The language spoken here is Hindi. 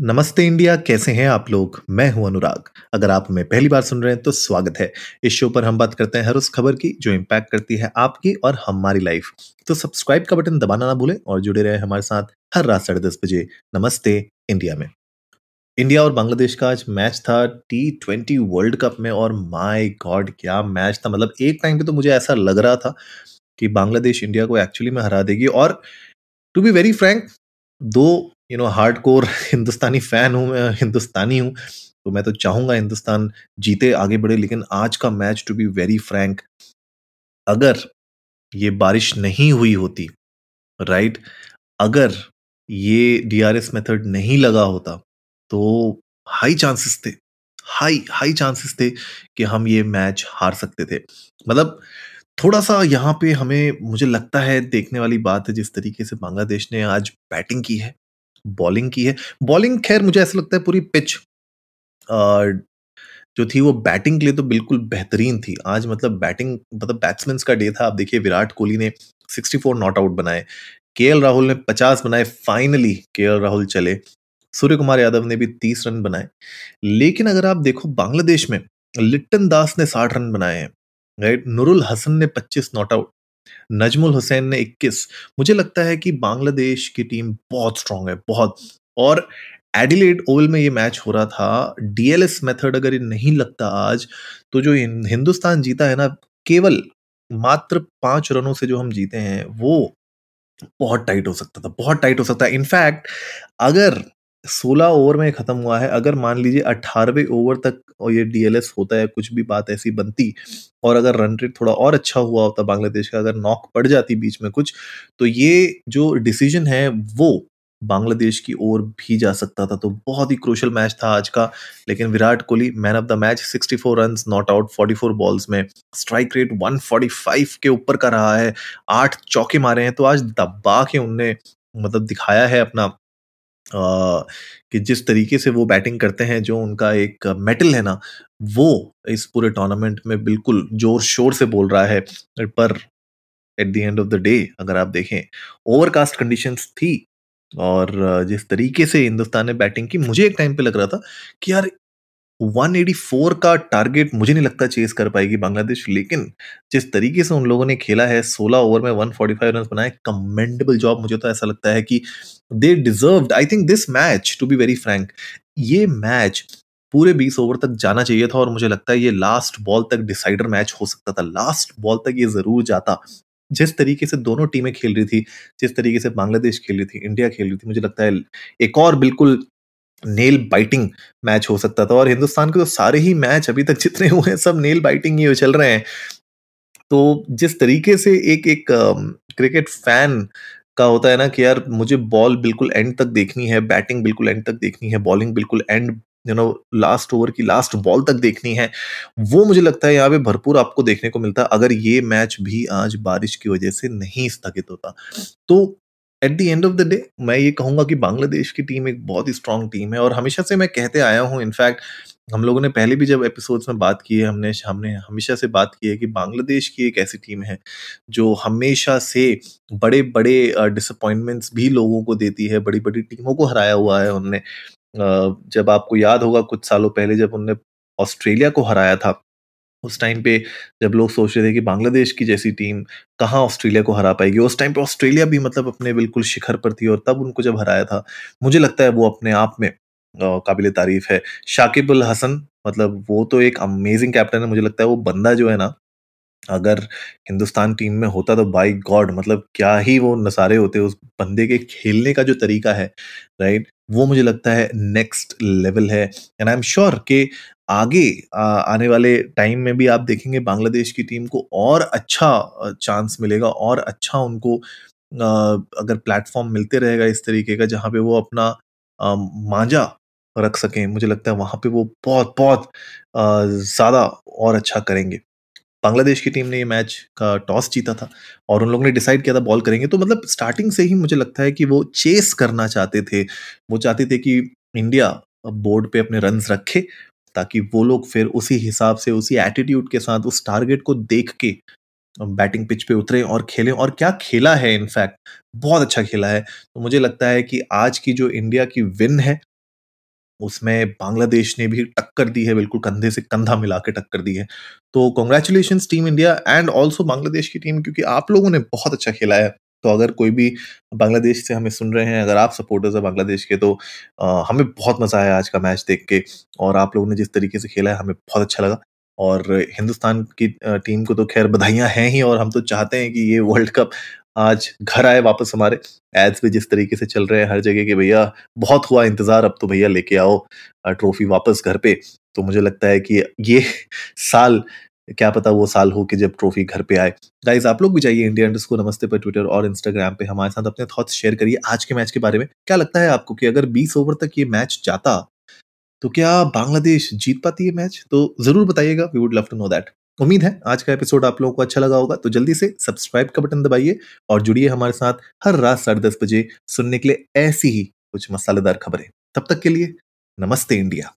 नमस्ते इंडिया, कैसे हैं आप लोग? मैं हूँ अनुराग। अगर आप हमें पहली बार सुन रहे हैं तो स्वागत है। इस शो पर हम बात करते हैं हर उस खबर की जो इम्पैक्ट करती है आपकी और हमारी लाइफ तो सब्सक्राइब का बटन दबाना ना भूलें और जुड़े रहे हमारे साथ हर रात साढ़े दस बजे। नमस्ते इंडिया में। इंडिया और बांग्लादेश का आज मैच था टी ट्वेंटी वर्ल्ड कप में और माय गॉड क्या मैच था। मतलब एक टाइम पे तो मुझे ऐसा लग रहा था कि बांग्लादेश इंडिया को एक्चुअली में हरा देगी। और to be very frank though you know hard core Hindustani fan हूँ मैं, हिंदुस्तानी हूँ तो मैं तो चाहूँगा हिंदुस्तान जीते आगे बढ़े, लेकिन आज का match to be very frank अगर ये बारिश नहीं हुई होती राइट अगर ये डीआरएस मेथड नहीं लगा होता तो हाई चांसेस थे हाई हाई चांसेस थे कि हम ये मैच हार सकते थे। मतलब थोड़ा सा यहाँ पे हमें, मुझे लगता है, देखने वाली बात है, जिस तरीके से बांग्लादेश ने आज बैटिंग की है बॉलिंग की है। बॉलिंग खैर मुझे ऐसा लगता है पूरी पिच जो थी वो बैटिंग के लिए तो बिल्कुल बेहतरीन थी। आज मतलब बैटिंग मतलब बैट्समैन का डे था। आप देखिए विराट कोहली ने 64 नॉट आउट बनाए। के राहुल ने 50 बनाए। फाइनली के राहुल चले। सूर्य कुमार यादव ने भी 30 रन बनाए। लेकिन अगर आप देखो बांग्लादेश में लिट्टन दास ने 60 रन बनाए हैं, राइट? नुरुल हसन ने 25 नॉट आउट। नजमुल हुसैन ने 21 मुझे लगता है कि बांग्लादेश की टीम बहुत स्ट्रांग है, बहुत। और एडिलेड ओवल में ये मैच हो रहा था। डीएलएस मेथड अगर नहीं लगता आज तो जो हिंदुस्तान जीता है ना, केवल मात्र पाँच रनों से जो हम जीते हैं, वो बहुत टाइट हो सकता था, बहुत टाइट हो सकता है। इनफैक्ट अगर 16 ओवर में खत्म हुआ है। अगर मान लीजिए अठारहवें ओवर तक और ये डीएलएस होता है कुछ भी बात ऐसी बनती और अगर रन रेट थोड़ा और अच्छा हुआ होता बांग्लादेश का, अगर नॉक पड़ जाती बीच में कुछ तो ये जो डिसीज़न है वो बांग्लादेश की ओर भी जा सकता था। तो बहुत ही क्रूशल मैच था आज का। लेकिन Virat Kohli man of the match 64 run not out 44 balls में। स्ट्राइक रेट 145 के ऊपर का रहा है। आठ चौके मारे हैं। तो आज दबा के उनने मतलब दिखाया है अपना कि जिस तरीके से वो बैटिंग करते हैं, जो उनका एक मेटल है ना, वो इस पूरे टूर्नामेंट में बिल्कुल ज़ोर शोर से बोल रहा है। पर at the end of the day अगर आप देखें, ओवरकास्ट कंडीशंस थी। और जिस तरीके से हिंदुस्तान ने बैटिंग की, मुझे एक टाइम पे लग रहा था कि यार 184 का टारगेट मुझे नहीं लगता चेस कर पाएगी बांग्लादेश, लेकिन जिस तरीके से उन लोगों ने खेला है 16 ओवर में 145 रन बनाए कमेंडेबल जॉब मुझे तो ऐसा लगता है कि they deserve I think this match to be very frank ये मैच पूरे 20 ओवर तक जाना चाहिए था और मुझे लगता है ये लास्ट बॉल तक डिसाइडर मैच हो सकता था। लास्ट बॉल तक ये ज़रूर जाता। जिस तरीके से दोनों टीमें खेल रही थी, जिस तरीके से बांग्लादेश खेल रही थी, इंडिया खेल रही थी, मुझे लगता है एक और बिल्कुल नेल बाइटिंग मैच हो सकता था। और हिंदुस्तान के तो सारे ही मैच अभी तक जितने हुए हैं, सब नेल बाइटिंग ही चल रहे हैं। तो जिस तरीके से एक एक क्रिकेट फ़ैन का होता है ना कि यार, मुझे बॉल बिल्कुल एंड तक देखनी है बैटिंग बिल्कुल एंड तक देखनी है बॉलिंग बिल्कुल and you know last over की लास्ट बॉल तक देखनी है, वो मुझे लगता है यहाँ पे भरपूर आपको देखने को मिलता है, अगर ये मैच भी आज बारिश की वजह से नहीं स्थगित होता। तो at the end of the day मैं ये कहूँगा कि बांग्लादेश की टीम एक बहुत ही स्ट्रांग टीम है और हमेशा से मैं कहते आया हूँ। इनफैक्ट हम लोगों ने पहले भी जब एपिसोड्स में बात की है, हमने हमने हमेशा से बात की है कि बांग्लादेश की एक ऐसी टीम है जो हमेशा से बड़े बड़े डिसअपॉइंटमेंट्स भी लोगों को देती है बड़ी बड़ी टीमों को हराया हुआ है उनने। जब आपको याद होगा, कुछ सालों पहले जब उनने ऑस्ट्रेलिया को हराया था उस टाइम पे जब लोग सोच रहे थे कि बांग्लादेश की जैसी टीम कहाँ ऑस्ट्रेलिया को हरा पाएगी, उस टाइम पे ऑस्ट्रेलिया भी मतलब अपने बिल्कुल शिखर पर थी और तब उनको जब हराया था, मुझे लगता है वो अपने आप में काबिल तारीफ़ है। शाकिब उल हसन मतलब वो तो एक अमेजिंग कैप्टन है, मुझे लगता है वो बंदा जो है ना, अगर हिंदुस्तान टीम में होता तो बाई गॉड मतलब क्या ही वो नसारे होते उस बंदे के खेलने का जो तरीका है राइट वो मुझे लगता है नेक्स्ट लेवल है। एंड आई एम श्योर कि आगे आने वाले टाइम में भी आप देखेंगे बांग्लादेश की टीम को और अच्छा चांस मिलेगा और अच्छा उनको अगर प्लेटफॉर्म मिलते रहेगा इस तरीके का जहाँ पे वो अपना मांझा रख सकें, मुझे लगता है वहाँ पे वो बहुत बहुत ज़्यादा और अच्छा करेंगे। बांग्लादेश की टीम ने ये मैच का टॉस जीता था और उन लोगों ने डिसाइड किया था बॉल करेंगे तो मतलब स्टार्टिंग से ही मुझे लगता है कि वो चेस करना चाहते थे। वो चाहते थे कि इंडिया बोर्ड पे अपने रन रखे ताकि वो लोग फिर उसी हिसाब से, उसी एटीट्यूड के साथ, उस टारगेट को देख के बैटिंग पिच पे उतरे और खेलें। और क्या खेला है इनफैक्ट बहुत अच्छा खेला है। तो मुझे लगता है कि आज की जो इंडिया की विन है, उसमें बांग्लादेश ने भी टक्कर दी है, बिल्कुल कंधे से कंधा मिला के टक्कर दी है। तो congratulation team India and also Bangladesh की टीम क्योंकि आप लोगों ने बहुत अच्छा खेला है। तो अगर कोई भी बांग्लादेश से हमें सुन रहे हैं अगर आप सपोर्टर्स हैं बांग्लादेश के तो आ, हमें बहुत मज़ा आया आज का मैच देख के और आप लोगों ने जिस तरीके से खेला है हमें बहुत अच्छा लगा। और हिंदुस्तान की टीम को तो खैर बधाइयाँ हैं ही और हम तो चाहते हैं कि ये वर्ल्ड कप आज घर आए वापस हमारे। एड्स भी जिस तरीके से चल रहे हैं हर जगह के भैया बहुत हुआ इंतज़ार अब तो भैया लेके आओ ट्रॉफी वापस घर पे। तो मुझे लगता है कि ये साल क्या पता वो साल हो कि जब ट्रॉफी घर पे आए। गाइज़ आप लोग भी जाइए इंडिया इंडस्को नमस्ते पर ट्विटर और इंस्टाग्राम पे। हमारे साथ अपने थॉट्स शेयर करिए आज के मैच के बारे में। क्या लगता है आपको कि अगर 20 ओवर तक ये मैच जाता तो क्या बांग्लादेश जीत पाती है मैच तो ज़रूर बताइएगा we would love to know that उम्मीद है आज का एपिसोड आप लोगों को अच्छा लगा होगा तो जल्दी से सब्सक्राइब का बटन दबाइए और जुड़िए हमारे साथ हर रात साढ़े दस बजे सुनने के लिए ऐसी ही कुछ मसालेदार खबरें। तब तक के लिए नमस्ते इंडिया